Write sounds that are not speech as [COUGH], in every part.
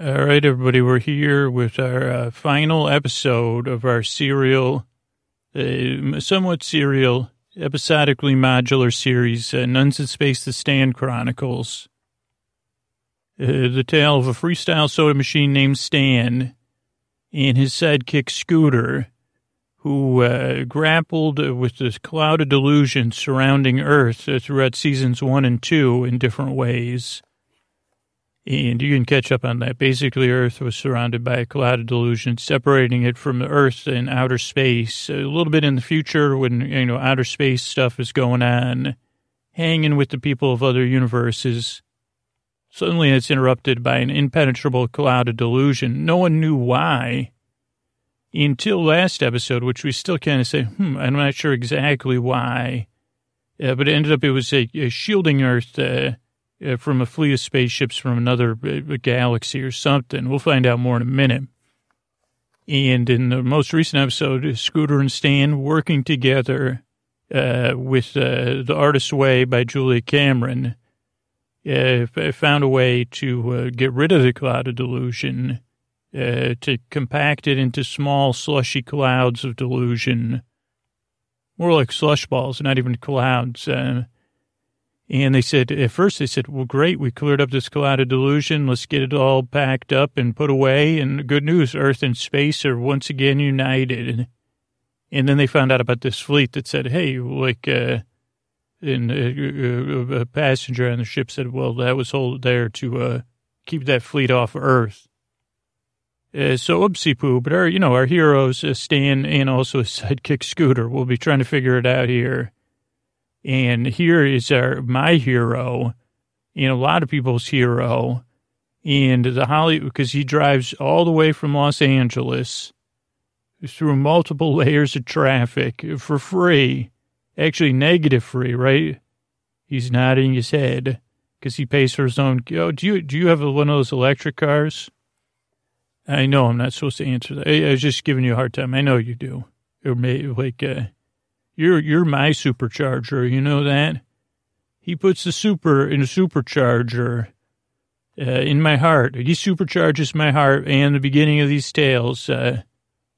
All right, everybody, we're here with our uh, final episode of our serial, uh, somewhat serial, episodically modular series, uh, Nuns in Space, The Stan Chronicles. Uh, the tale of a freestyle soda machine named Stan and his sidekick Scooter, who uh, grappled with the cloud of delusion surrounding Earth throughout seasons one and two in different ways. And you can catch up on that. Basically, Earth was surrounded by a cloud of delusion, separating it from the Earth and outer space. A little bit in the future, when you know outer space stuff is going on, hanging with the people of other universes. Suddenly, it's interrupted by an impenetrable cloud of delusion. No one knew why until last episode, which we still kind of say, hmm, I'm not sure exactly why. Uh, but it ended up it was a, a shielding Earth. Uh, from a fleet of spaceships from another uh, galaxy or something. We'll find out more in a minute. And in the most recent episode, Scooter and Stan working together uh, with uh, The Artist's Way by Julia Cameron uh, found a way to uh, get rid of the cloud of delusion, to compact it into small slushy clouds of delusion. More like slush balls, not even clouds. And they said, at first they said, well, great, we cleared up this cloud of delusion. Let's get it all packed up and put away. And good news, Earth and space are once again united. And then they found out about this fleet that said, hey, like, uh, and uh, a passenger on the ship said, well, that was hold there to uh, keep that fleet off Earth. Uh, so oopsie poo, but our, you know, our heroes, uh, Stan and also his sidekick Scooter, will be trying to figure it out here. And here is our my hero, and a lot of people's hero, and the Hollywood, because he drives all the way from Los Angeles through multiple [LAUGHS] layers of traffic for free, actually negative free, right? He's nodding his head because he pays for his own. Oh, do you do you have one of those electric cars? I know I'm not supposed to answer that. I, I was just giving you a hard time. I know you do. Or may, like, uh, you're you're my supercharger. You know that. He puts the super in a supercharger uh, in my heart. He supercharges my heart and the beginning of these tales. Uh,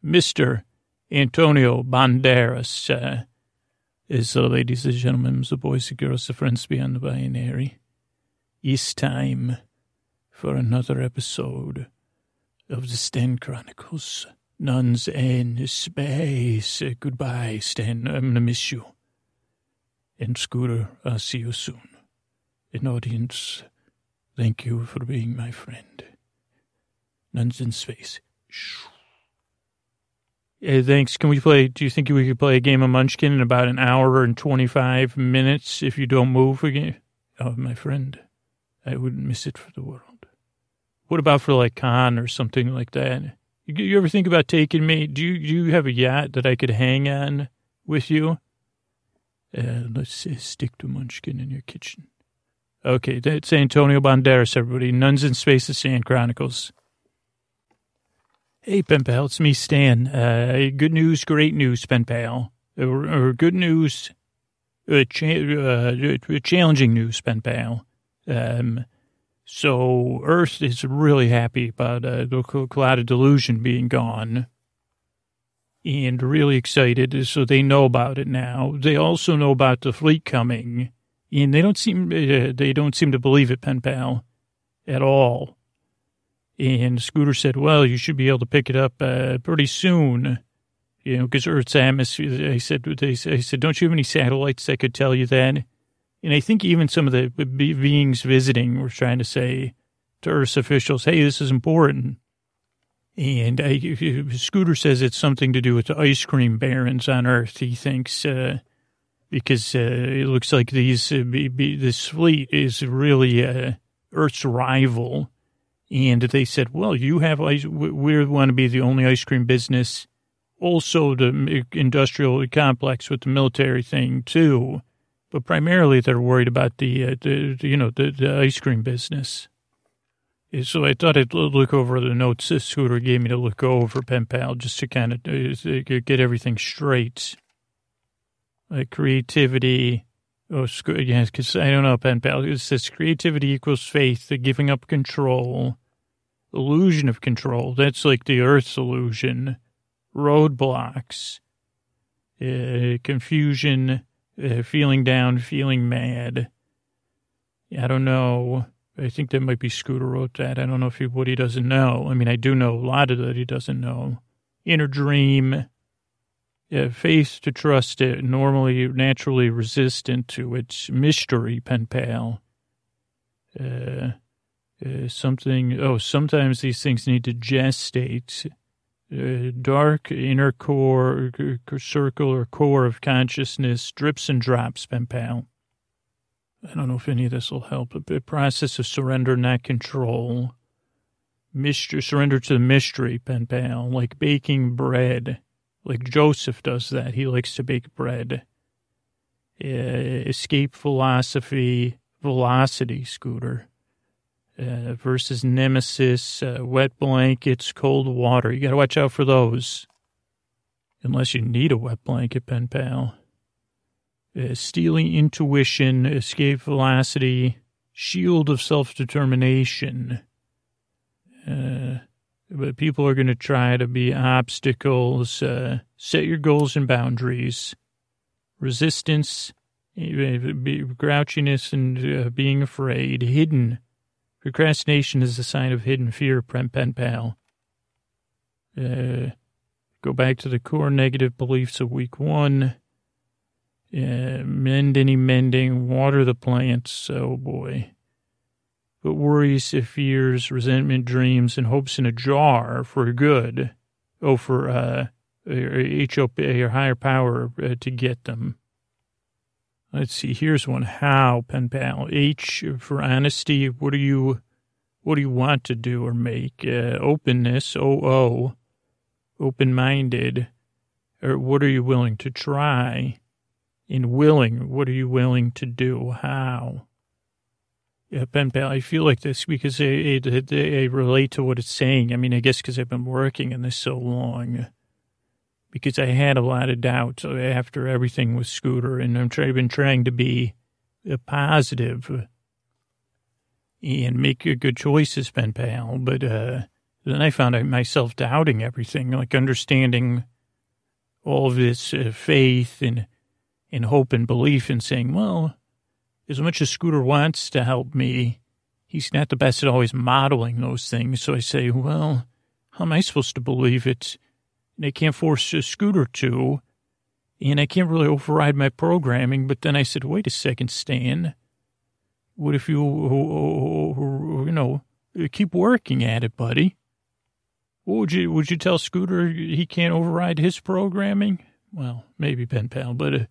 Mister Antonio Banderas uh, is the ladies and gentlemen, the boys and girls, the friends beyond the binary. It's time for another episode of the Stan Chronicles. Nuns in space. Goodbye, Stan. I'm going to miss you. And Scooter, I'll see you soon. In audience, thank you for being my friend. Nuns in space. Hey, thanks. Can we play? Do you think we could play a game of Munchkin in about an hour and 25 minutes if you don't move again? Oh, my friend, I wouldn't miss it for the world. What about for like Khan or something like that? You ever think about taking me? Do you, do you have a yacht that I could hang on with you? Uh, let's uh, stick to Munchkin in your kitchen. Okay, that's Antonio Banderas, everybody. Nuns in Space, the Stan Chronicles. Hey, pen pal, it's me, Stan. Uh, good news, great news, pen pal. Or, or good news, uh, cha- uh, challenging news, pen pal. Um, so Earth is really happy about uh, the cloud of delusion being gone and really excited. So they know about it now. They also know about the fleet coming and they don't seem, uh, they don't seem to believe it, pen pal, at all. And Scooter said, well, you should be able to pick it up uh, pretty soon, you know, because Earth's atmosphere, they said, they, they said, don't you have any satellites that could tell you that? And I think even some of the beings visiting were trying to say to Earth's officials, hey, this is important. And I, [LAUGHS] Scooter says it's something to do with the ice cream barons on Earth. He thinks uh, because uh, it looks like these uh, be, be, this fleet is really uh, Earth's rival. And they said, well, you have ice. We want to be the only ice cream business. Also, the industrial complex with the military thing, too but primarily they're worried about the, uh, the you know, the, the, ice cream business. So I thought I'd look over the notes this Scooter gave me to look over, Pen Pal, just to kind of uh, get everything straight. Like creativity. Oh, yes, because I don't know, Pen Pal. It says creativity equals faith, the giving up control. illusion of control. That's like the Earth's illusion. Roadblocks, uh, confusion, uh, feeling down, feeling mad. I don't know. I think that might be Scooter wrote that. I don't know if he, what he doesn't know. I mean, I do know a lot of that he doesn't know. Inner dream, yeah, faith to trust it, normally naturally resistant to its mystery, pen pal. Uh, uh, something, oh, sometimes these things need to gestate. Uh, dark inner core, circle or core of consciousness, drips and drops, pen pal. I don't know if any of this will help. A process of surrender, not control. Mystery, surrender to the mystery, pen pal, like baking bread. Like Joseph does that. He likes to bake bread. Uh, escape philosophy, velocity scooter uh, versus nemesis, uh, wet blankets, cold water. You got to watch out for those. Unless you need a wet blanket, pen pal uh, stealing intuition, escape velocity, shield of self determination. Uh, but people are going to try to be obstacles. Uh, set your goals and boundaries. Resistance, grouchiness, and uh, being afraid. Hidden. Procrastination is a sign of hidden fear, pen pal. Uh, go back to the core negative beliefs of week one. Yeah, mend any mending, water the plants. Oh boy. But worries, fears, resentment, dreams, and hopes in a jar for good. Oh, for uh, HOP or higher power uh, to get them. Let's see. Here's one. How, pen pal. H for honesty. What do you, what do you want to do or make? Uh, openness. O O. Open minded. Or what are you willing to try? in willing. What are you willing to do? How? Yeah, pen pal, I feel like this because they, they, they relate to what it's saying. I mean, I guess because I've been working in this so long. Because I had a lot of doubts after everything with Scooter, and I'm try, been trying to be positive and make a good choices, pen pal. But uh, then I found myself doubting everything, like understanding all of this uh, faith and in hope and belief and saying, well, as much as Scooter wants to help me, he's not the best at always modeling those things. So I say, well, how am I supposed to believe it? I can't force a Scooter to, and I can't really override my programming. But then I said, wait a second, Stan. What if you, you know, keep working at it, buddy? What would you would you tell Scooter he can't override his programming? Well, maybe pen pal, but. Uh,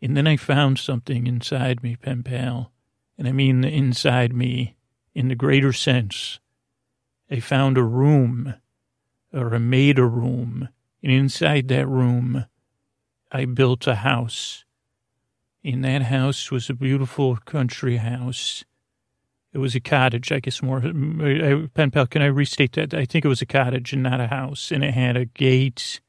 and then I found something inside me, pen pal. And I mean the inside me in the greater sense. I found a room, or I made a room. And inside that room, I built a house. In that house was a beautiful country house. It was a cottage, I guess more. Uh, pen pal, can I restate that? I think it was a cottage and not a house. And it had a gate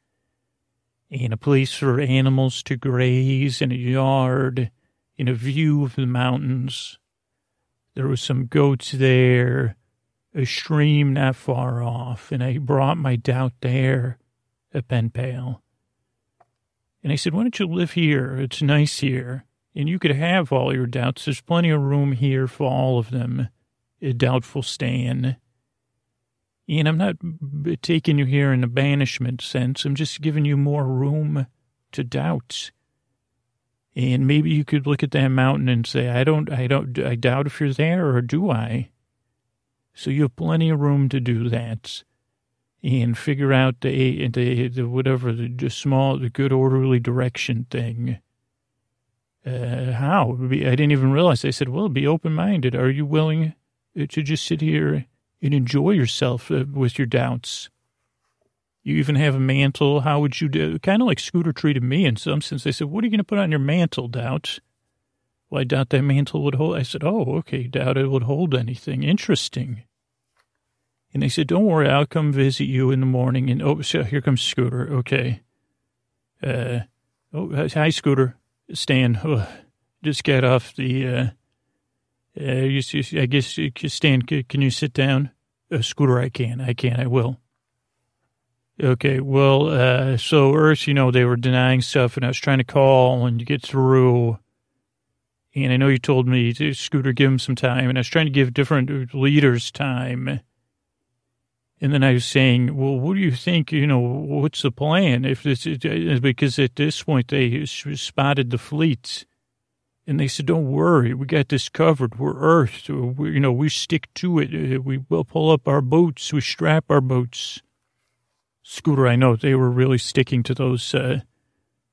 and a place for animals to graze in a yard in a view of the mountains. There was some goats there, a stream not far off, and I brought my doubt there, a pen pal. And I said, why don't you live here? It's nice here. And you could have all your doubts. There's plenty of room here for all of them. A doubtful Stan. And I'm not taking you here in a banishment sense. I'm just giving you more room to doubt. And maybe you could look at that mountain and say, I don't, I don't, I doubt if you're there or do I? So you have plenty of room to do that and figure out the, the, the whatever, the, small, the good orderly direction thing. Uh, how? I didn't even realize. I said, well, be open minded. Are you willing to just sit here and enjoy yourself uh, with your doubts. You even have a mantle. How would you do? Kind of like Scooter treated me in some sense. They said, What are you going to put on your mantle, Doubt? Well, I doubt that mantle would hold. I said, Oh, okay. Doubt it would hold anything. Interesting. And they said, Don't worry. I'll come visit you in the morning. And oh, so here comes Scooter. Okay. Uh, oh, hi, Scooter. Stan. Oh, just got off the, uh, uh, you, I guess, Stan, can you sit down? Uh, Scooter, I can. I can. I will. Okay, well, uh, so Earth, you know, they were denying stuff, and I was trying to call and get through. And I know you told me to Scooter, give him some time, and I was trying to give different leaders time. And then I was saying, well, what do you think? You know, what's the plan? If this is because at this point they spotted the fleet, and they said, don't worry, we got this covered. We're Earth. We, you know, we stick to it. We will pull up our boots. We strap our boots. Scooter, I know they were really sticking to those, uh,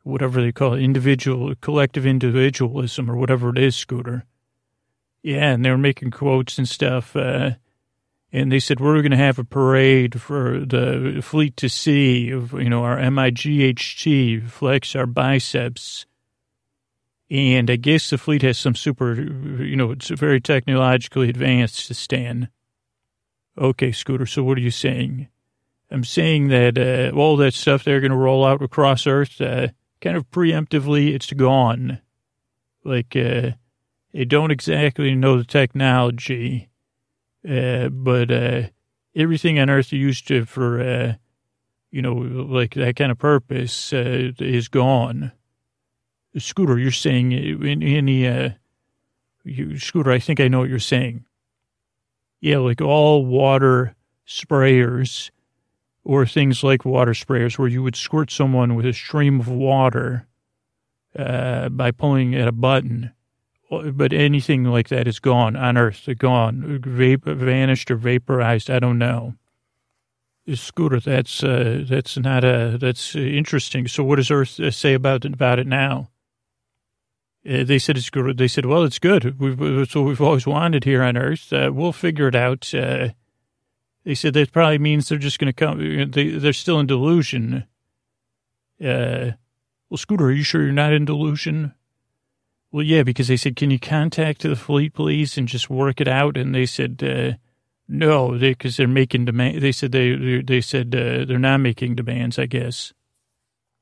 whatever they call it, individual, collective individualism or whatever it is, Scooter. Yeah, and they were making quotes and stuff. Uh, and they said, we're going to have a parade for the fleet to see, you know, our MIGHT, flex our biceps. And I guess the fleet has some super, you know, it's very technologically advanced to stand. Okay, Scooter, so what are you saying? I'm saying that uh, all that stuff they're going to roll out across Earth, uh, kind of preemptively, it's gone. Like, uh, they don't exactly know the technology, uh, but uh, everything on Earth used to for, uh, you know, like that kind of purpose uh, is gone. Scooter, you're saying in any, uh, you, Scooter, I think I know what you're saying. Yeah, like all water sprayers or things like water sprayers where you would squirt someone with a stream of water uh, by pulling at a button. But anything like that is gone on Earth, gone, vapor, vanished or vaporized. I don't know. Scooter, that's uh, that's not a that's interesting. So, what does Earth uh, say about about it now? Uh, they said it's good. They said, well, it's good. We've, it's what we've always wanted here on Earth. Uh, we'll figure it out. Uh, they said that probably means they're just going to come. They, they're still in delusion. Uh, well, Scooter, are you sure you're not in delusion? Well, yeah, because they said, can you contact the fleet, police and just work it out? And they said, uh, no, because they, are making demand. They said they they said uh, they're not making demands, I guess.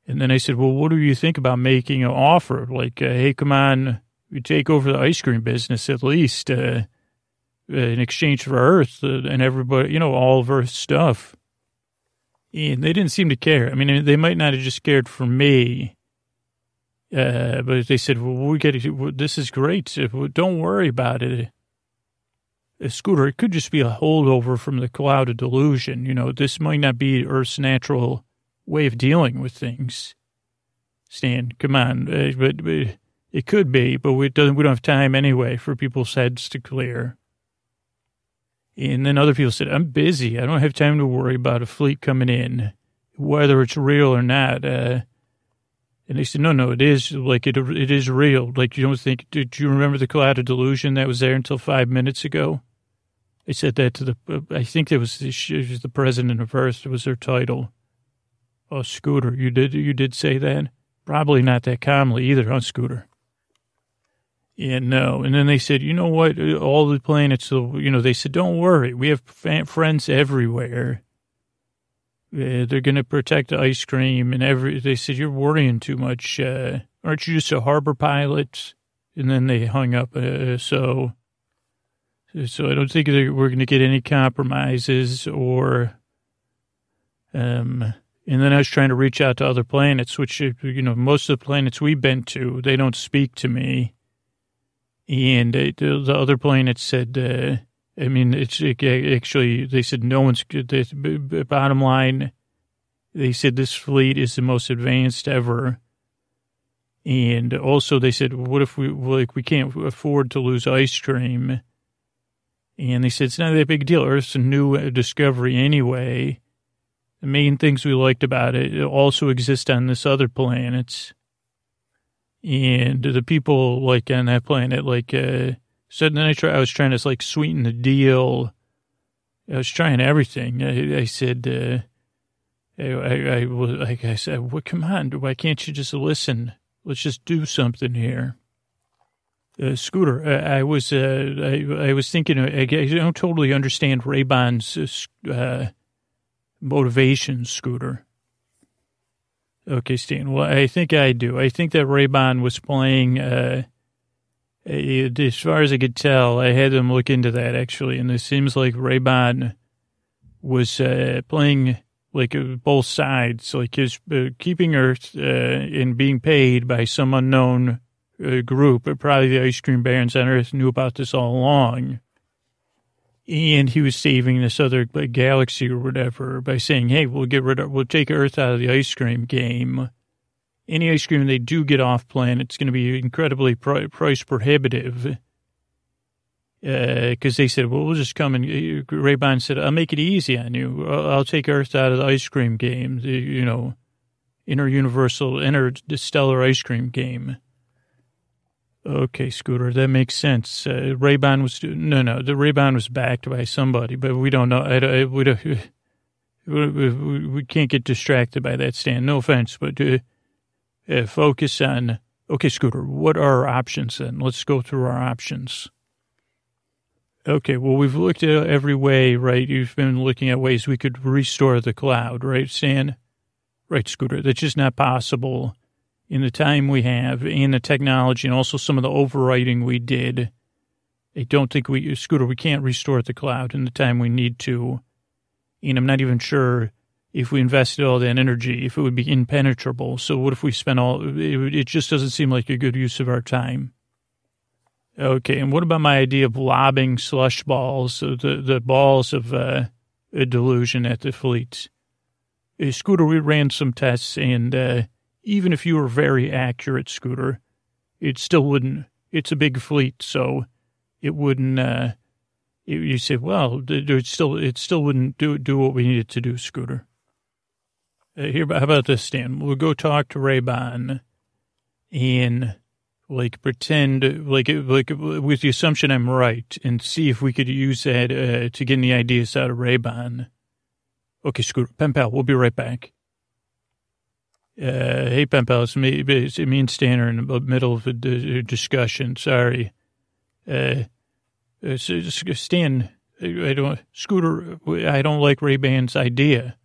And then I said, well, what do you think about making an offer? Like, uh, hey, come on, you take over the ice cream business at least. Uh, uh, in exchange for Earth uh, and everybody, you know, all of Earth's stuff. And they didn't seem to care. I mean, they might not have just cared for me, uh, but they said, well, we get it. This is great. Don't worry about it. A scooter, it could just be a holdover from the cloud of delusion. You know, this might not be Earth's natural way of dealing with things. Stan, come on. Uh, but, but, it could be, but we, don't, we don't have time anyway for people's heads to clear. And then other people said, I'm busy. I don't have time to worry about a fleet coming in, whether it's real or not. Uh, and they said, no, no, it is like it, it is real. Like you don't think, did you remember the cloud of delusion that was there until five minutes ago? They said that to the, uh, I think it was, was the president of Earth, it was their title. Oh, Scooter, you did, you did say that? Probably not that calmly either, huh, Scooter? Yeah, no. And then they said, you know what? All the planets, you know, they said, don't worry. We have friends everywhere. Uh, they're going to protect the ice cream and every, they said, you're worrying too much. Uh, aren't you just a harbor pilot? And then they hung up. Uh, so, so I don't think we're going to get any compromises or, um, and then I was trying to reach out to other planets, which, you know, most of the planets we've been to, they don't speak to me and the other planet said, uh, I mean, it's it, actually, they said no one's good. Bottom line, they said this fleet is the most advanced ever. And also they said, what if we, like, we can't afford to lose ice cream? And they said, it's not that big deal. Earth's a new discovery anyway. The main things we liked about it also exist on this other planet. and the people like on that planet, like, uh, so then I try, I was trying to like sweeten the deal. I was trying everything. I, I said, uh, I, I, I, like I said, well, come on, why can't you just listen? Let's just do something here. Uh, Scooter, I, I was, uh, I, I was thinking, I, I don't totally understand Raybon's, uh, motivation, Scooter. Okay, Stan. Well, I think I do. I think that Raybon was playing, uh, as far as I could tell, I had them look into that actually, and it seems like Raybon was uh, playing like both sides, like his uh, keeping Earth uh, and being paid by some unknown uh, group, probably the ice cream barons on Earth knew about this all along. And he was saving this other like, galaxy or whatever by saying, "Hey, we'll get rid of, we'll take Earth out of the ice cream game. Any ice cream they do get off planet, it's going to be incredibly pri- price prohibitive." because uh, they said, well, we'll just come and uh, Raybon said, I'll make it easy on you. I'll, take Earth out of the ice cream game, the, you know, inter-universal, interstellar ice cream game. Okay, Scooter, that makes sense. Uh, was, no, no, the Raybon was backed by somebody, but we don't know. I, I, we, don't, [LAUGHS] we, we, can't get distracted by that stand. No offense, but uh, uh, focus on, okay, Scooter, what are our options then? Let's go through our options. Okay, well, we've looked at every way, right? You've been looking at ways we could restore the cloud, right, Stan? Right, Scooter. That's just not possible in the time we have and the technology and also some of the overwriting we did. I don't think we, Scooter, we can't restore the cloud in the time we need to. And I'm not even sure if we invested all that energy, if it would be impenetrable. So what if we spent all, it, it just doesn't seem like a good use of our time. Okay, and what about my idea of lobbing slush balls, the the balls of uh, a delusion at the fleet? Uh, Scooter, we ran some tests, and uh, even if you were very accurate, Scooter, it still wouldn't. It's a big fleet, so it wouldn't. Uh, it, you say, well, it still it still wouldn't do do what we needed to do, Scooter. Uh, here, how about this, Stan? We'll go talk to Raybon, and like pretend like like with the assumption I'm right and see if we could use that uh, to get any ideas out of Raybon. Okay, Scooter, pen pal, we'll be right back. Uh, hey, pen pal, it's me, it's me and Stan are in the middle of a discussion. Sorry. Uh, uh Stan, I don't, Scooter, I don't like Raybon's idea.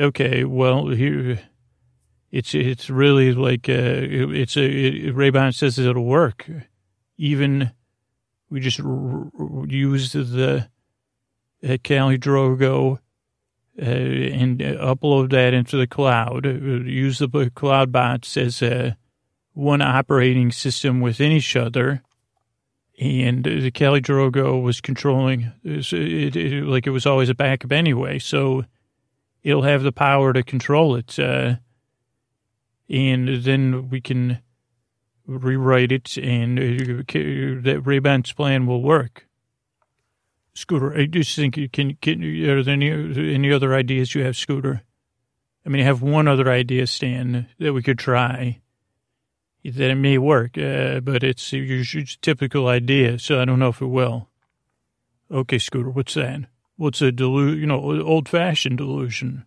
Okay, well, here, it's it's really like uh, it's a it, Raybon says it'll work. Even we just r- r- use the uh, Kali Drogo uh, and upload that into the cloud. Uh, use the cloud bots as one operating system within each other. And the Kali Drogo was controlling it, it, like it was always a backup anyway, so it'll have the power to control it. Uh, and then we can rewrite it, and uh, that Raybon's plan will work. Scooter, I just think you can. can are there any any other ideas you have, Scooter? I mean, I have one other idea, Stan, that we could try. That it may work, uh, but it's your typical idea, so I don't know if it will. Okay, Scooter, what's that? What's a delu? You know, old fashioned delusion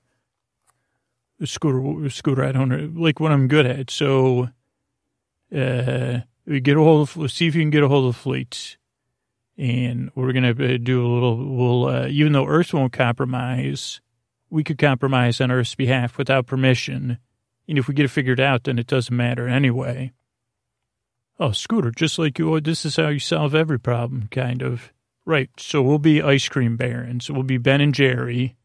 scooter, scooter. I don't know, like what I'm good at. So, uh, we get a hold of, see if you can get a hold of fleets. And we're going to uh, do a little, we'll, uh, even though Earth won't compromise, we could compromise on Earth's behalf without permission. And if we get it figured out, then it doesn't matter anyway. Oh, Scooter, just like you, this is how you solve every problem, kind of. Right. So we'll be ice cream barons. We'll be Ben and Jerry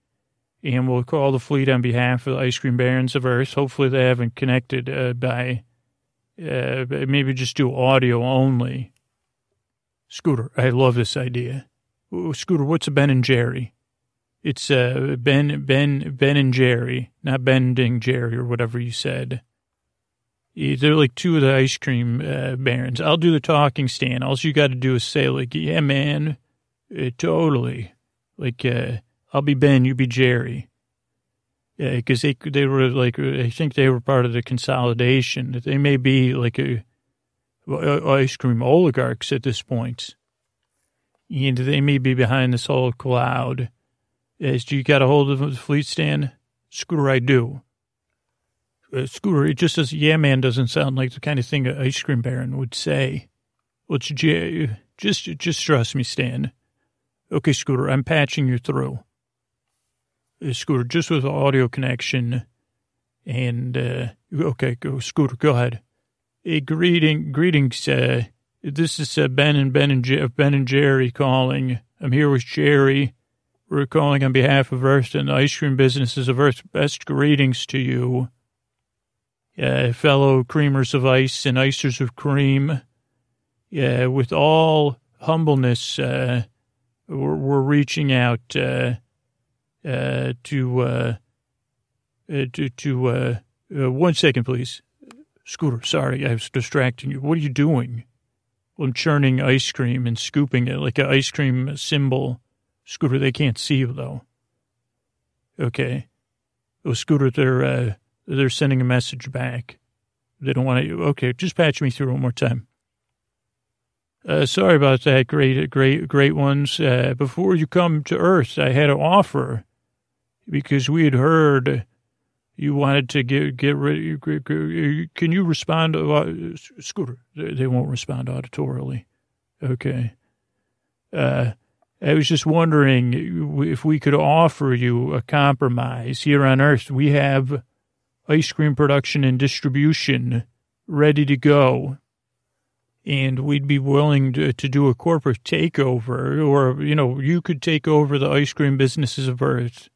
and we'll call the fleet on behalf of the Ice Cream Barons of Earth. Hopefully, they haven't connected uh, by uh, maybe just do audio only. Scooter, I love this idea. Scooter, what's a Ben and Jerry? It's uh, Ben, Ben, Ben and Jerry, not Bending Jerry or whatever you said. They're like two of the ice cream uh, barons. I'll do the talking, Stan. All you got to do is say, like, yeah, man, uh, totally. Like, uh, I'll be Ben, you be Jerry. Yeah, because they they were like I think they were part of the consolidation. They may be like a, a ice cream oligarchs at this point. and they may be behind this whole cloud. As you got a hold of the fleet stand, Scooter, I do. Uh, Scooter, it just says yeah, man, doesn't sound like the kind of thing an ice cream baron would say. Well, it's just just trust me, Stan. Okay, Scooter, I'm patching you through. Scooter, just with audio connection. And, uh, okay, go, Scooter, go ahead. A greeting, greetings. Uh, this is uh, Ben and Ben and ben and Jerry calling. I'm here with Jerry. We're calling on behalf of Earth and the ice cream businesses of Earth. Best greetings to you, uh, fellow creamers of ice and icers of cream. Yeah, with all humbleness, uh, we're, we're, reaching out uh, uh to uh, uh, to to one second, please. Scooter, sorry, I was distracting you. What are you doing? Well, I'm churning ice cream and scooping it like an ice cream symbol. Scooter, they can't see you though. Okay. Oh, Scooter, they're uh, they're sending a message back. They don't want to. Okay, just patch me through one more time. Uh, sorry about that. Great, great, great ones. Uh, before you come to Earth, I had an offer because we had heard you wanted to get get ready. Can you respond, uh, Scooter? They won't respond auditorily. Okay. Uh, I was just wondering if we could offer you a compromise here on Earth. We have ice cream production and distribution ready to go. And we'd be willing to, to do a corporate takeover, or, you know, you could take over the ice cream businesses of Earth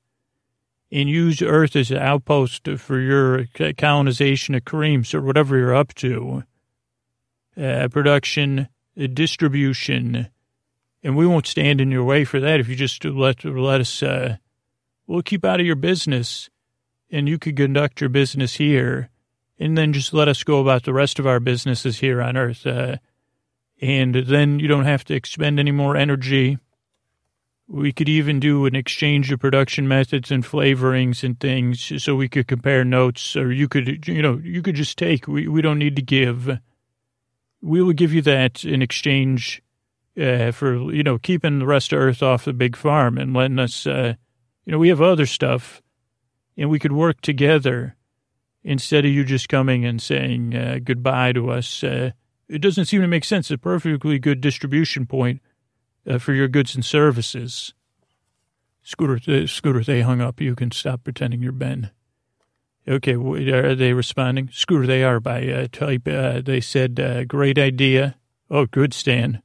and use Earth as an outpost for your colonization of creams or whatever you're up to. Uh, production, uh, distribution, and we won't stand in your way for that if you just let let us. Uh, we'll keep out of your business and you could conduct your business here and then just let us go about the rest of our businesses here on earth. Uh, and then you don't have to expend any more energy. We could even do an exchange of production methods and flavorings and things so we could compare notes or you could, you know, you could just take, we, we don't need to give. We will give you that in exchange uh, for, you know, keeping the rest of Earth off the big farm and letting us, uh, you know, we have other stuff and we could work together instead of you just coming and saying uh, goodbye to us. Uh, it doesn't seem to make sense. It's A perfectly good distribution point uh, for your goods and services. Scooter, uh, Scooter, they hung up. You can stop pretending you're Ben. Okay, are they responding? Scooter, they are by uh, type. Uh, they said, great idea. Oh, good, Stan.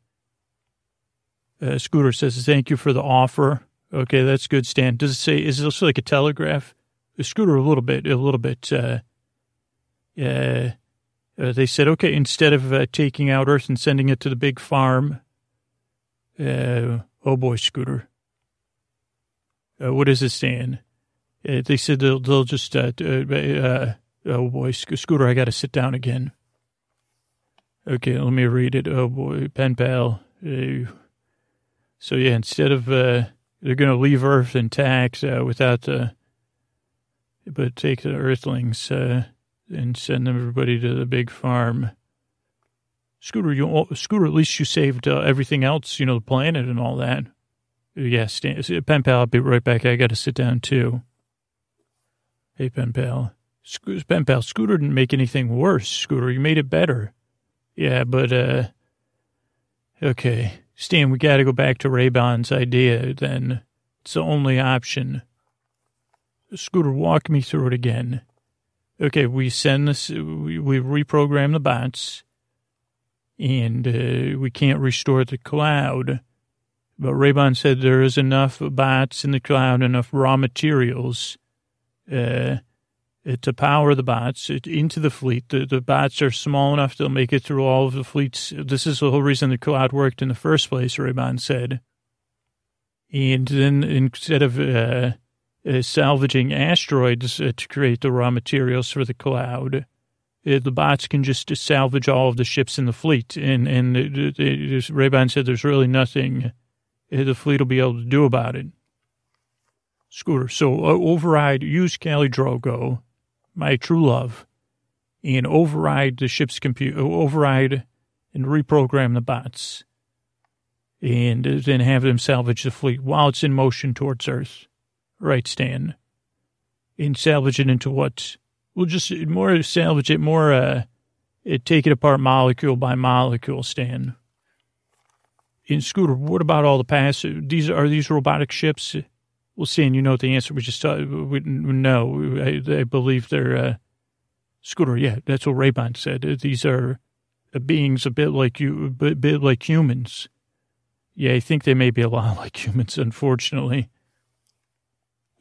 Scooter says, thank you for the offer. Okay, that's good, Stan. Does it say, is this like a telegraph? Scooter a little bit, a little bit. Uh, uh, uh, they said, okay, instead of uh, taking out Earth and sending it to the big farm, uh, oh boy, Scooter. Uh, what is it saying? they said they'll, they'll just, oh boy, Scooter, I got to sit down again. Okay, let me read it. Oh boy, pen pal. so yeah, instead of, they're going to leave Earth intact without the but take the Earthlings uh, and send everybody to the big farm. Scooter, you Scooter, at least you saved uh, everything else, you know, the planet and all that. Yes, yeah, pen pal, I'll be right back. I got to sit down too. Hey, pen pal, Sco- pen pal, Scooter didn't make anything worse. Scooter, you made it better. Yeah, but uh, okay, Stan, we got to go back to Raybon's idea. Then it's the only option. Scooter, walk me through it again. Okay, we send this, we, we reprogram the bots, and uh, we can't restore the cloud. But Raybon said there is enough bots in the cloud, enough raw materials uh, to power the bots into the fleet. The, the bots are small enough they'll make it through all of the fleets. This is the whole reason the cloud worked in the first place, Raybon said. And then instead of uh, uh, salvaging asteroids uh, to create the raw materials for the cloud. Uh, the bots can just salvage all of the ships in the fleet. And, and Raybon said there's really nothing the fleet will be able to do about it. Scooter. So uh, override, use Kali Drogo, my true love, and override the ship's computer, override and reprogram the bots. And then have them salvage the fleet while it's in motion towards Earth. Right, Stan. And salvage it into what? We'll just more salvage it, more uh, take it apart molecule by molecule, Stan. In Scooter, what about all the past? These are these robotic ships? Well, Stan, you know what the answer. We just uh, we, no. I, I believe they're uh, Scooter. Yeah, that's what Raybon said. These are beings a bit like you, a bit like humans. Yeah, I think they may be a lot [LAUGHS] like humans, unfortunately.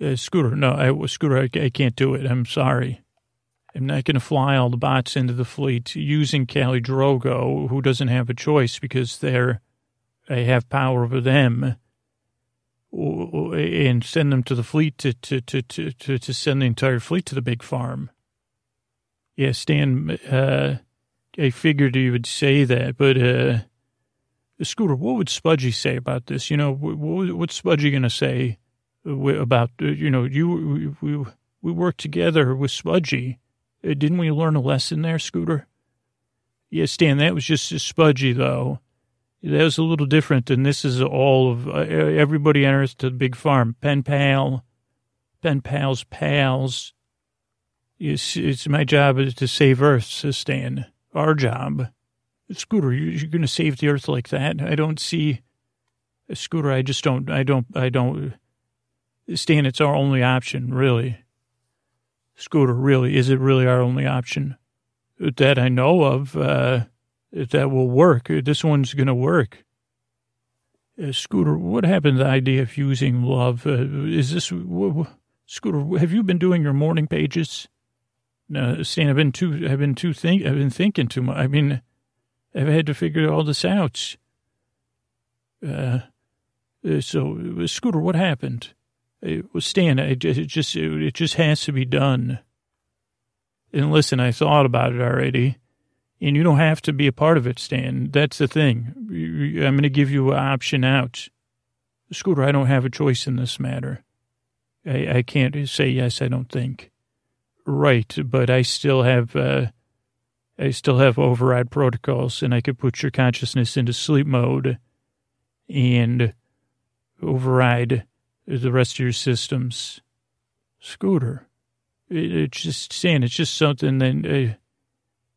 Uh, Scooter, no, I, Scooter, I, I can't do it. I'm sorry. I'm not going to fly all the bots into the fleet using Cali Drogo, who doesn't have a choice because they're, I have power over them, and send them to the fleet to, to, to, to, to, send the entire fleet to the big farm. Yeah, Stan, uh, I figured you would say that, but, uh, Scooter, what would Spudgy say about this? You know, what, what's Spudgy going to say about, uh, you know, you, we, we worked together with Spudgy. Uh, didn't we learn a lesson there, Scooter? Yeah, Stan, that was just Spudgy, though. That was a little different than this is all of uh, everybody on Earth to the big farm. Pen pal, pen pals, pals. It's, it's my job is to save Earth, says Stan. Our job. Scooter, you're going to save the Earth like that? I don't see. Scooter, I just don't, I don't, I don't. Stan, it's our only option, really. Scooter, really, is it really our only option? That I know of, uh, that will work. This one's going to work. Uh, Scooter, what happened to the idea of using love? Uh, is this, Scooter, have you been doing your morning pages? No, Stan, I've been too, I've been too think, I've been thinking too much. I mean, I've had to figure all this out. Uh, uh so, Scooter, what happened? Stan. It just it just has to be done. And listen, I thought about it already, and you don't have to be a part of it, Stan. That's the thing. I'm going to give you an option out. Scooter, I don't have a choice in this matter. I, I can't say yes. I don't think. Right, but I still have uh, I still have override protocols, and I could put your consciousness into sleep mode and override the rest of your systems. Scooter, it, it's just saying, it's just something that, uh,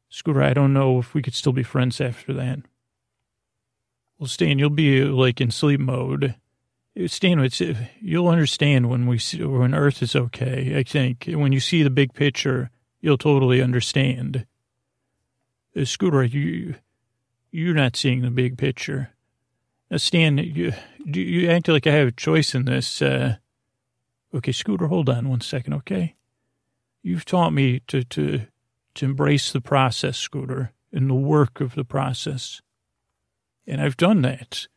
Scooter, I don't know if we could still be friends after that. Well, Stan, you'll be like in sleep mode. Stan, it's, you'll understand when we see, when Earth is okay. I think when you see the big picture, you'll totally understand. Uh, Scooter, you you're not seeing the big picture. Stan, you, you act like I have a choice in this. Uh, okay, Scooter, hold on one second, okay? You've taught me to, to, to embrace the process, Scooter, and the work of the process. And I've done that.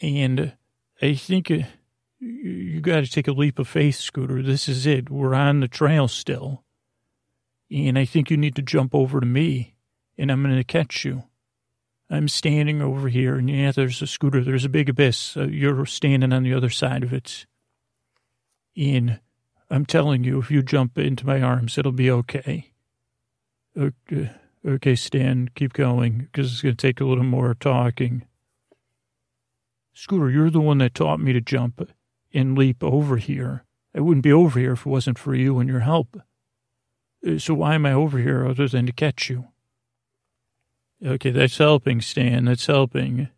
And I think uh, you, you got to take a leap of faith, Scooter. This is it. We're on the trail still. And I think you need to jump over to me, and I'm going to catch you. I'm standing over here, and yeah, there's a scooter. There's a big abyss. Uh, you're standing on the other side of it. And I'm telling you, if you jump into my arms, it'll be okay. Okay, okay Stan, keep going, because it's going to take a little more talking. Scooter, you're the one that taught me to jump and leap over here. I wouldn't be over here if it wasn't for you and your help. Uh, so why am I over here other than to catch you? Okay, that's helping, Stan. That's helping.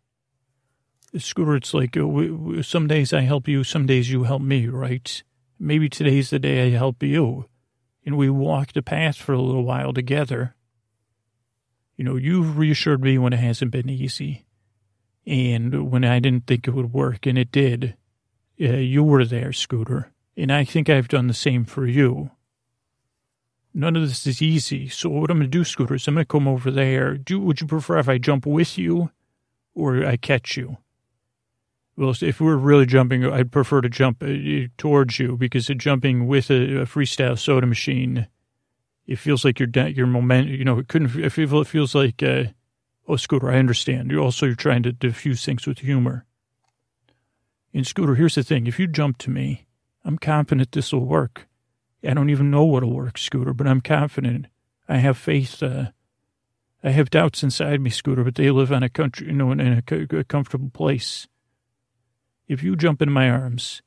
Scooter, it's like uh, some days I help you, some days you help me, right? Maybe today's the day I help you. And we walked the path for a little while together. You know, you've reassured me when it hasn't been easy. And when I didn't think it would work, and it did. Uh, you were there, Scooter. And I think I've done the same for you. None of this is easy. So what I'm going to do, Scooter, is I'm going to come over there. Do would you prefer if I jump with you, or I catch you? Well, if we're really jumping, I'd prefer to jump uh, towards you because jumping with a, a, freestyle soda machine, it feels like you're your moment. You know, it couldn't. It feels like, uh, oh, Scooter, I understand. You also you're trying to diffuse things with humor. And Scooter, here's the thing: if you jump to me, I'm confident this will work. I don't even know what'll work, Scooter, but I'm confident. I have faith. Uh, I have doubts inside me, Scooter, but they live on a country, you know, in a, a comfortable place. If you jump in my arms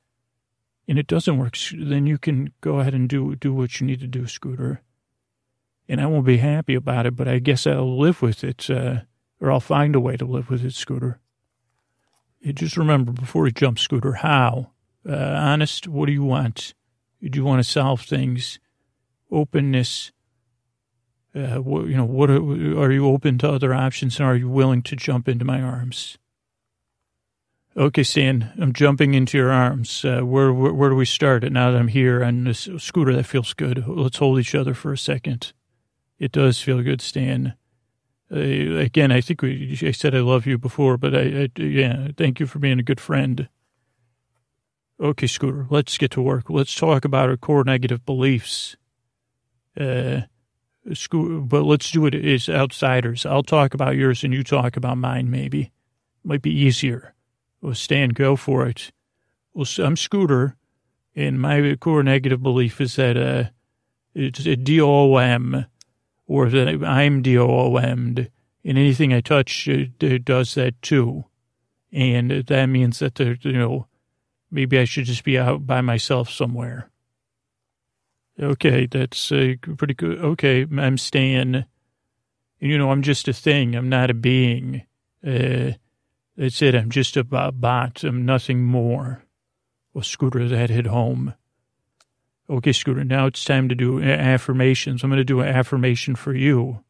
and it doesn't work, then you can go ahead and do do what you need to do, Scooter. And I won't be happy about it, but I guess I'll live with it, uh, or I'll find a way to live with it, Scooter. just remember before you jump, Scooter, how? Uh, honest, what do you want? Do you want to solve things? Openness. Uh, what, you know, what are, are you open to other options, and are you willing to jump into my arms? Okay, Stan, I'm jumping into your arms. Uh, where, where, where do we start? Now that I'm here on this scooter, that feels good. Let's hold each other for a second. It does feel good, Stan. Uh, again, I think we, I said I love you before, but I, I, yeah, thank you for being a good friend. Okay, Scooter, let's get to work. Let's talk about our core negative beliefs. Uh, Scooter, but let's do it as outsiders. I'll talk about yours and you talk about mine, maybe. Might be easier. Well, Stan, go for it. Well, I'm Scooter, and my core negative belief is that uh, it's a DOM, or that I'm DOM'd, and anything I touch uh, does that too. And that means that, you know, maybe I should just be out by myself somewhere. Okay, that's uh, pretty good. Okay, I'm staying. And, you know, I'm just a thing. I'm not a being. Uh, that's it. I'm just a bot. I'm nothing more. Well, Scooter, that hit home. Okay, Scooter, now it's time to do affirmations. I'm going to do an affirmation for you.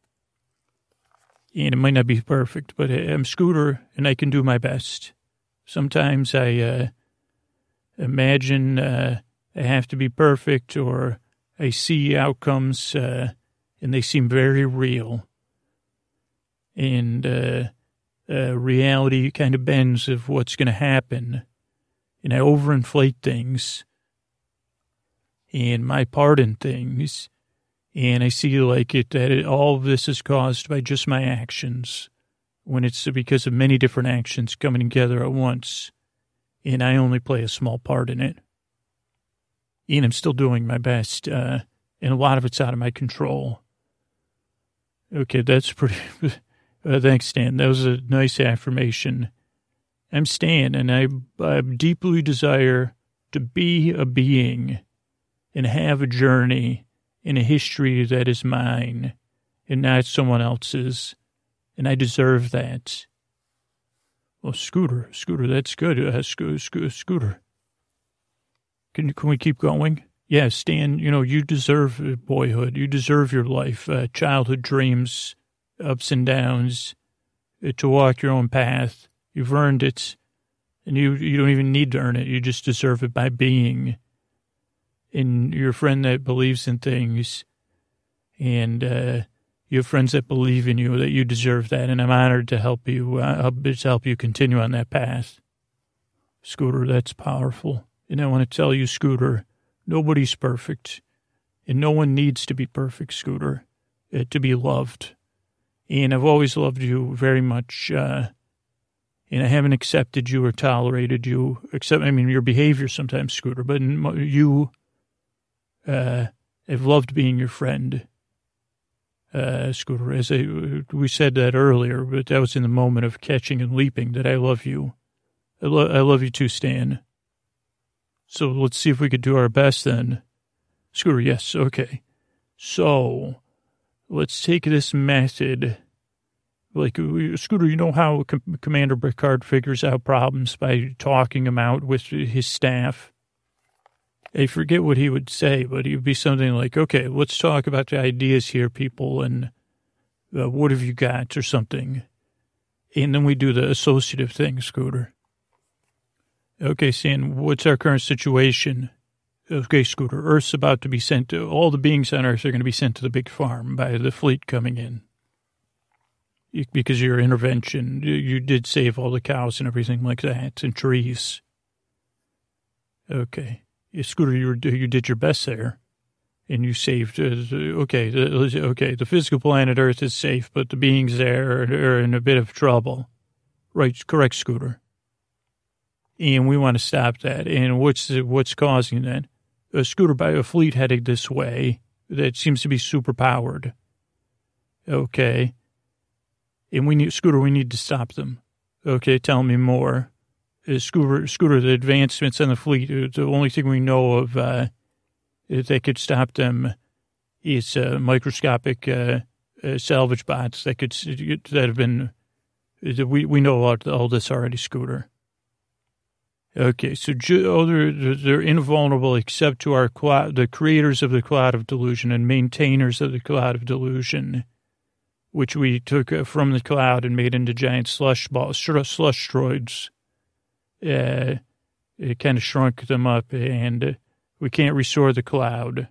And it might not be perfect, but I'm Scooter and I can do my best. Sometimes I uh, imagine uh, I have to be perfect or I see outcomes uh, and they seem very real. And uh, uh, reality kind of bends of what's going to happen. And I overinflate things and my part in things. And I see like it that it, all of this is caused by just my actions when it's because of many different actions coming together at once. And I only play a small part in it. And I'm still doing my best. Uh, and a lot of it's out of my control. Okay, that's pretty. [LAUGHS] Uh, thanks, Stan. That was a nice affirmation. I'm Stan, and I, I deeply desire to be a being and have a journey in a history that is mine and not someone else's. And I deserve that. Well, Scooter, Scooter, that's good. Uh, sco- sco- scooter. Can, can we keep going? Yeah, Stan, you know, you deserve boyhood. You deserve your life, uh, childhood dreams ups and downs, uh, to walk your own path. You've earned it, and you you don't even need to earn it. You just deserve it by being. And you're friend that believes in things, and uh, you have friends that believe in you that you deserve that. And I'm honored to help you uh, to help you continue on that path. Scooter, that's powerful. And I want to tell you, Scooter, nobody's perfect, and no one needs to be perfect, Scooter, uh, to be loved and I've always loved you very much. Uh, and I haven't accepted you or tolerated you, except, I mean, your behavior sometimes, Scooter, but you uh, have loved being your friend, uh, Scooter. As I, we said that earlier, but that was in the moment of catching and leaping that I love you. I, lo- I love you too, Stan. So let's see if we could do our best then. Scooter, yes, okay. So let's take this method. Like, Scooter, you know how Com- Commander Picard figures out problems by talking them out with his staff? I forget what he would say, but he would be something like, okay, let's talk about the ideas here, people, and uh, what have you got, or something. And then we do the associative thing, Scooter. Okay, Stan, what's our current situation? Okay, Scooter, Earth's about to be sent to, all the beings on Earth are going to be sent to the big farm by the fleet coming in. Because your intervention, you did save all the cows and everything like that, and trees. Okay. Scooter, you, you did your best there. And you saved, uh, okay, okay, the physical planet Earth is safe, but the beings there are in a bit of trouble. Right, correct, Scooter. And we want to stop that. And what's what's causing that? a scooter by a fleet heading this way that seems to be super powered. Okay. And we need, Scooter, we need to stop them. Okay, tell me more. Uh, scooter, Scooter, the advancements in the fleet, uh, the only thing we know of uh, that could stop them is uh, microscopic uh, uh, salvage bots that could that have been. We we know all, all this already, Scooter. Okay, so oh, they're, they're invulnerable except to our the creators of the cloud of delusion and maintainers of the cloud of delusion, which we took from the cloud and made into giant slush balls, slush droids. Uh, it kind of shrunk them up, and we can't restore the cloud.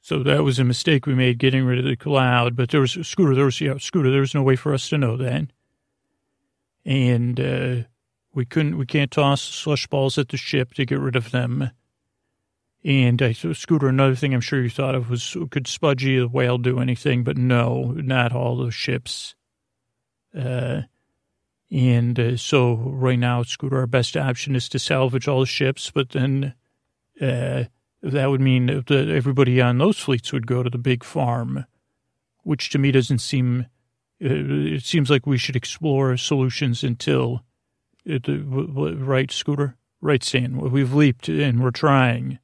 So that was a mistake we made getting rid of the cloud. But there was scooter. There was yeah, scooter. There was no way for us to know that, and uh, we couldn't. We can't toss slush balls at the ship to get rid of them. And I so scooter. Another thing I'm sure you thought of was could Spudgy the whale do anything? But no, not all the ships. Uh, and uh, so right now, Scooter, our best option is to salvage all ships, but then uh, that would mean that everybody on those fleets would go to the big farm, which to me doesn't seem. Uh, it seems like we should explore solutions until uh, right, Scooter, right, Stan. We've leaped and we're trying,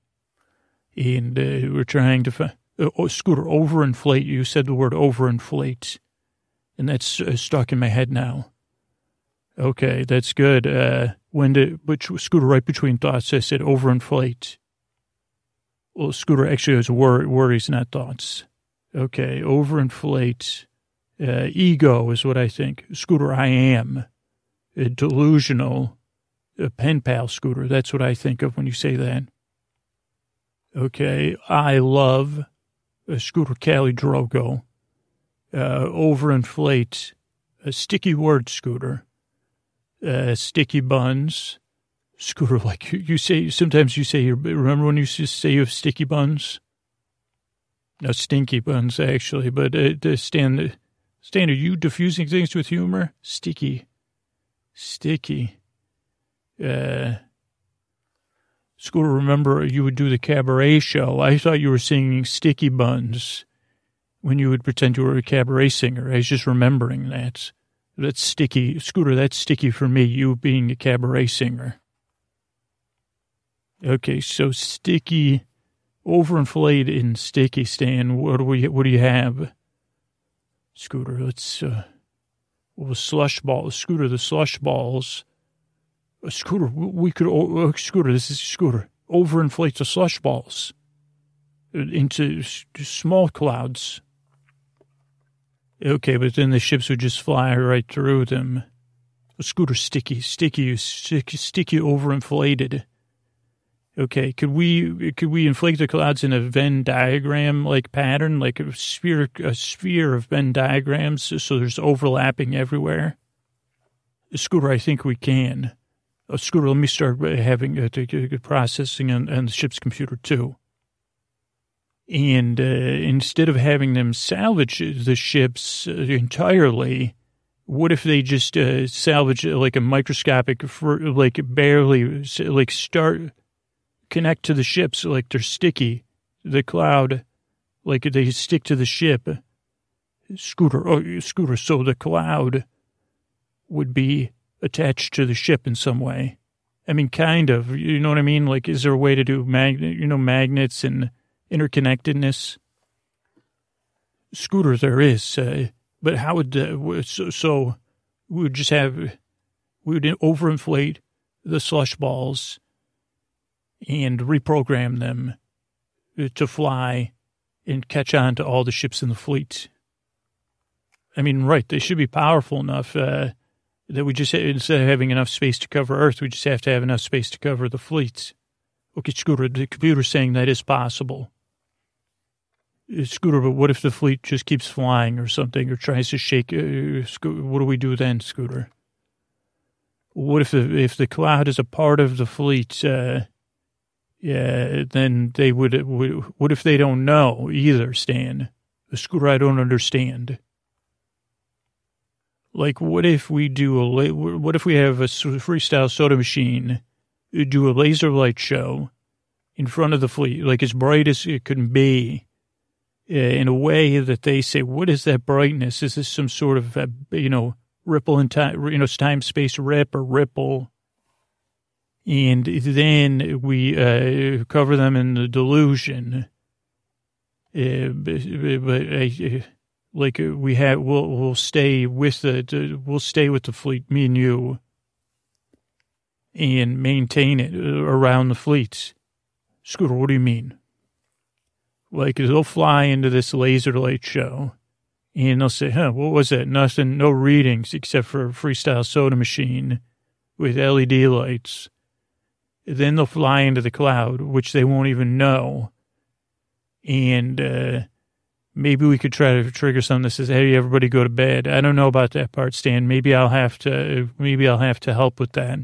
and uh, we're trying to. Find, uh, oh, Scooter, overinflate. You said the word overinflate, and that's stuck in my head now. Okay, that's good. Uh, when did, which Scooter right between thoughts, I said overinflate. Well, Scooter actually has wor- worries, not thoughts. Okay, overinflate. Uh, ego is what I think. Scooter, I am. A delusional. A pen pal, Scooter. That's what I think of when you say that. Okay, I love. A Scooter Cali Drogo. Uh, overinflate. A sticky word, Scooter uh, sticky buns. Scooter, [LAUGHS] like you say, sometimes you say, remember when you say you have sticky buns? No, stinky buns, actually, but uh, the stand, stand, are you diffusing things with humor? Sticky. Sticky. Uh, Scooter, remember you would do the cabaret show. I thought you were singing sticky buns when you would pretend you were a cabaret singer. I was just remembering that. That's sticky. Scooter, that's sticky for me, you being a cabaret singer. Okay, so sticky, overinflated and sticky, Stan. What do we? What do you have? Scooter, let's. Uh, well, slush balls. Scooter, the slush balls. Uh, scooter, we could. Uh, scooter, this is Scooter. Overinflate the slush balls into small clouds. Okay, but then the ships would just fly right through them. A scooter sticky, sticky, sticky, sticky overinflated. Okay, could we could we inflate the clouds in a Venn diagram like pattern, like a sphere a sphere of Venn diagrams, so there's overlapping everywhere? A scooter, I think we can. A scooter, let me start having uh, a processing on, on the ship's computer too. And uh, instead of having them salvage the ships uh, entirely, what if they just uh, salvage like a microscopic, like barely, like start, connect to the ships like they're sticky, the cloud, like they stick to the ship. Scooter, oh, scooter, so the cloud would be attached to the ship in some way. I mean, kind of, you know what I mean? Like, is there a way to do magnet, you know, magnets and interconnectedness. Scooter, there is, uh, but how would uh, so, so we would just have we would overinflate the slush balls and reprogram them to fly and catch on to all the ships in the fleet. I mean, right? They should be powerful enough uh, that we just instead of having enough space to cover Earth, we just have to have enough space to cover the fleets. Okay, Scooter, the computer's saying that is possible. Scooter, but what if the fleet just keeps flying or something or tries to shake? Uh, what do we do then, Scooter? What if the if the cloud is a part of the fleet? Uh, yeah, then they would, would. What if they don't know either, Stan? Scooter, I don't understand. Like, what if we do a? What if we have a freestyle soda machine, do a laser light show in front of the fleet, like as bright as it can be? Uh, in a way that they say, what is that brightness? Is this some sort of, uh, you know, ripple in time, you know, time space rip or ripple? And then we uh, cover them in the delusion. Uh, but, uh, like we have, we'll we'll stay with the we'll stay with the fleet, me and you, and maintain it around the fleets. Scooter, what do you mean? Like they'll fly into this laser light show and they'll say, huh, what was that? Nothing, no readings except for a freestyle soda machine with LED lights. Then they'll fly into the cloud, which they won't even know. And uh, maybe we could try to trigger something that says, "Hey, everybody, go to bed." I don't know about that part, Stan. Maybe I'll have to. Maybe I'll have to help with that.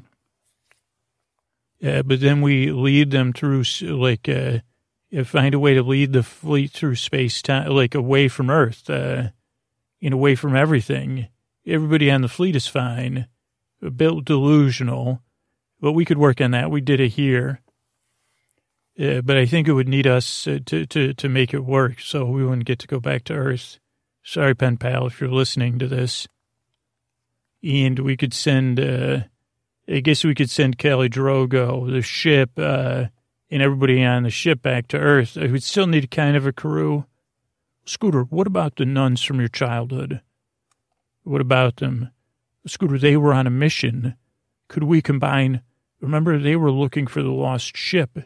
Yeah, but then we lead them through, like, uh, find a way to lead the fleet through space time, like away from Earth, uh, and away from everything. Everybody on the fleet is fine, a bit delusional, but we could work on that. We did it here. Uh, but I think it would need us uh, to, to, to make it work so we wouldn't get to go back to Earth. Sorry, pen pal, if you're listening to this. And we could send, uh, I guess we could send Kelly Drogo, the ship, uh, and everybody on the ship back to Earth. We'd still need kind of a crew. Scooter, what about the nuns from your childhood? What about them? Scooter, they were on a mission. Could we combine? Remember, they were looking for the lost ship.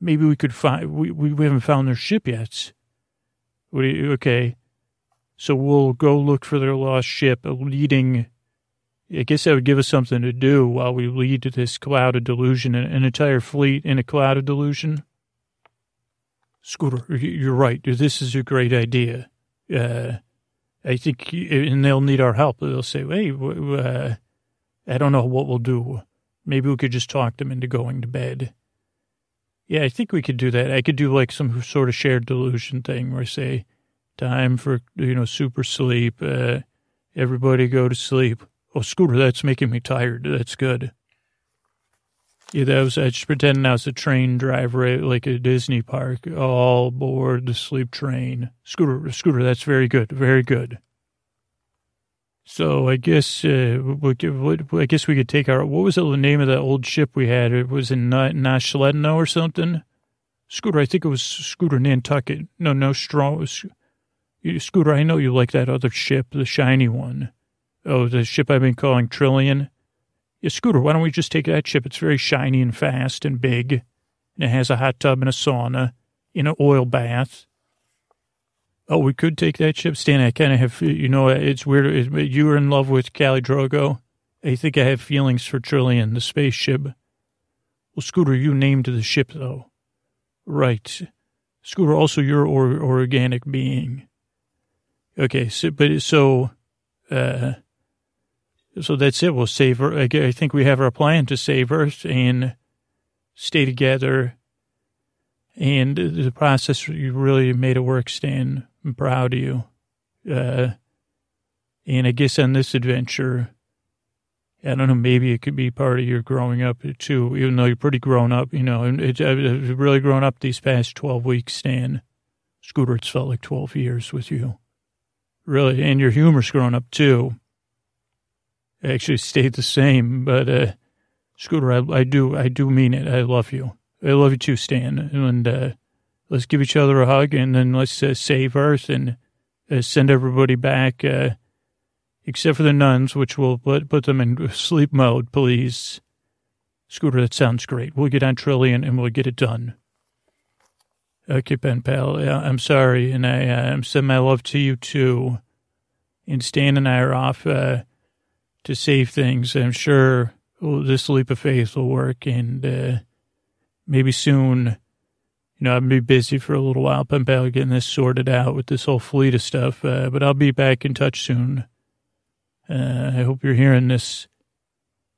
Maybe we could find, we, we haven't found their ship yet. You, okay. So we'll go look for their lost ship, leading, I guess that would give us something to do while we lead to this cloud of delusion, an entire fleet in a cloud of delusion. Scooter, you're right. This is a great idea. Uh, I think, and they'll need our help. They'll say, hey, uh, I don't know what we'll do. Maybe we could just talk them into going to bed. Yeah, I think we could do that. I could do like some sort of shared delusion thing where I say, time for, you know, super sleep. Uh, everybody go to sleep. Oh, Scooter, that's making me tired. That's good. Yeah, that was, I just pretending I was a train driver at like a Disney park, all aboard the sleep train. Scooter, Scooter, that's very good. Very good. So I guess uh, I guess we could take our what was the name of that old ship we had? It was in Nashledno or something. Scooter, I think it was Scooter Nantucket. No, no, strong. Scooter, I know you like that other ship, the shiny one. Oh, the ship I've been calling Trillion. Yeah, Scooter, why don't we just take that ship? It's very shiny and fast and big, and it has a hot tub and a sauna in an oil bath. Oh, we could take that ship, Stan. I kind of have, you know, it's weird. You were in love with Cali Drogo. I think I have feelings for Trillion, the spaceship. Well, Scooter, you named the ship, though. Right. Scooter, also you're or, organic being. Okay, so, but so, uh, so that's it. We'll save her. I think we have our plan to save Earth and stay together. And the process, you really made it work, Stan. I'm proud of you. Uh, and I guess on this adventure, I don't know, maybe it could be part of your growing up too, even though you're pretty grown up, you know, and it's really grown up these past 12 weeks, Stan. Scooter, it's felt like 12 years with you. Really. And your humor's grown up too. Actually stayed the same, but, uh, Scooter, I, I do, I do mean it. I love you. I love you too, Stan. And, uh, let's give each other a hug and then let's uh, save Earth and uh, send everybody back, uh, except for the nuns, which will put, put them in sleep mode, please. Scooter, that sounds great. We'll get on Trillion and we'll get it done. Okay, pal. I'm sorry, and I, uh, I'm sending my love to you too. And Stan and I are off uh, to save things. I'm sure this leap of faith will work, and uh, maybe soon you know, I'll be busy for a little while, pal, getting this sorted out with this whole fleet of stuff. Uh, but I'll be back in touch soon. Uh, I hope you're hearing this,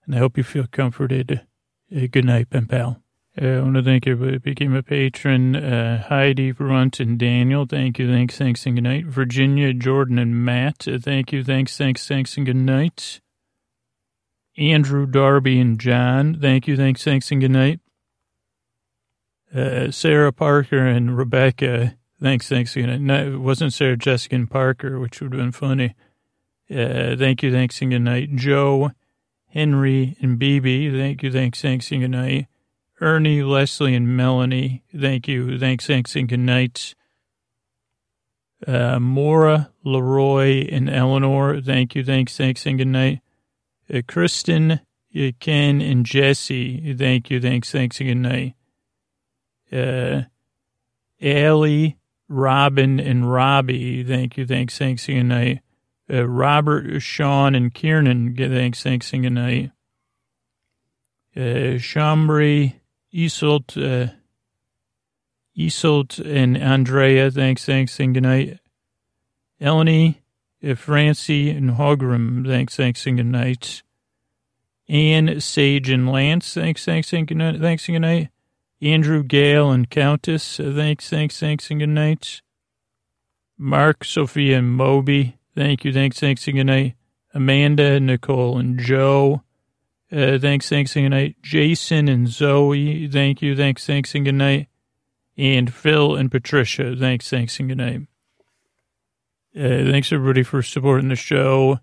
and I hope you feel comforted. Uh, good night, pen pal. Uh, I want to thank everybody who became a patron. Uh, Heidi, Runt, and Daniel. Thank you, thanks, thanks, and good night. Virginia, Jordan, and Matt. Uh, thank you, thanks, thanks, thanks, and good night. Andrew, Darby, and John. Thank you, thanks, thanks, and good night uh, Sarah Parker and Rebecca. Thanks, thanks again. No, it wasn't Sarah Jessica and Parker, which would have been funny. Uh, thank you, thanks, and good night. Joe, Henry, and BB. Thank you, thanks, thanks, and good night. Ernie, Leslie, and Melanie. Thank you, thanks, thanks, and good night. Uh, Maura, Leroy, and Eleanor. Thank you, thanks, thanks, and good night. Uh, Kristen, uh, Ken, and Jesse. Thank you, thanks, thanks, good night uh, Allie, Robin, and Robbie. Thank you. Thanks. Thanks. Good night. Uh, Robert, Sean, and Kiernan. Thanks. Thanks. Good night. uh, Chambry, Isolt, uh, Isolt and Andrea, thanks, thanks, and good night. Eleni, uh, Francie, and Hogrim, thanks, thanks, and good night. Anne, Sage, and Lance, thanks, thanks, and good night, thanks, and good night. Andrew, Gale, and Countess, thanks, thanks, thanks, and good night. Mark, Sophia, and Moby, thank you, thanks, thanks, and good night. Amanda, Nicole, and Joe, uh, thanks, thanks, and good night. Jason and Zoe, thank you, thanks, thanks, and good night. And Phil and Patricia, thanks, thanks, and good night. Uh, thanks, everybody, for supporting the show.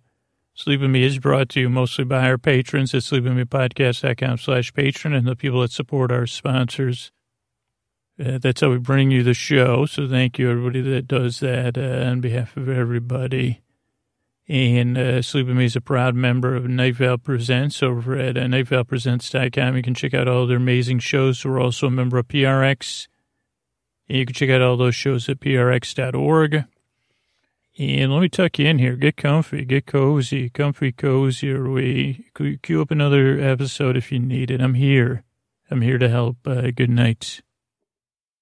Sleep With Me is brought to you mostly by our patrons at sleepwithmepodcast.com slash patron and the people that support our sponsors. Uh, that's how we bring you the show. So thank you, everybody that does that uh, on behalf of everybody. And uh, Sleep With Me is a proud member of Night Vale Presents over at uh, nightvalepresents.com. You can check out all their amazing shows. We're also a member of PRX. And you can check out all those shows at prx.org. And let me tuck you in here. Get comfy, get cozy, comfy, cozy. We cue up another episode if you need it. I'm here. I'm here to help. Uh, good night.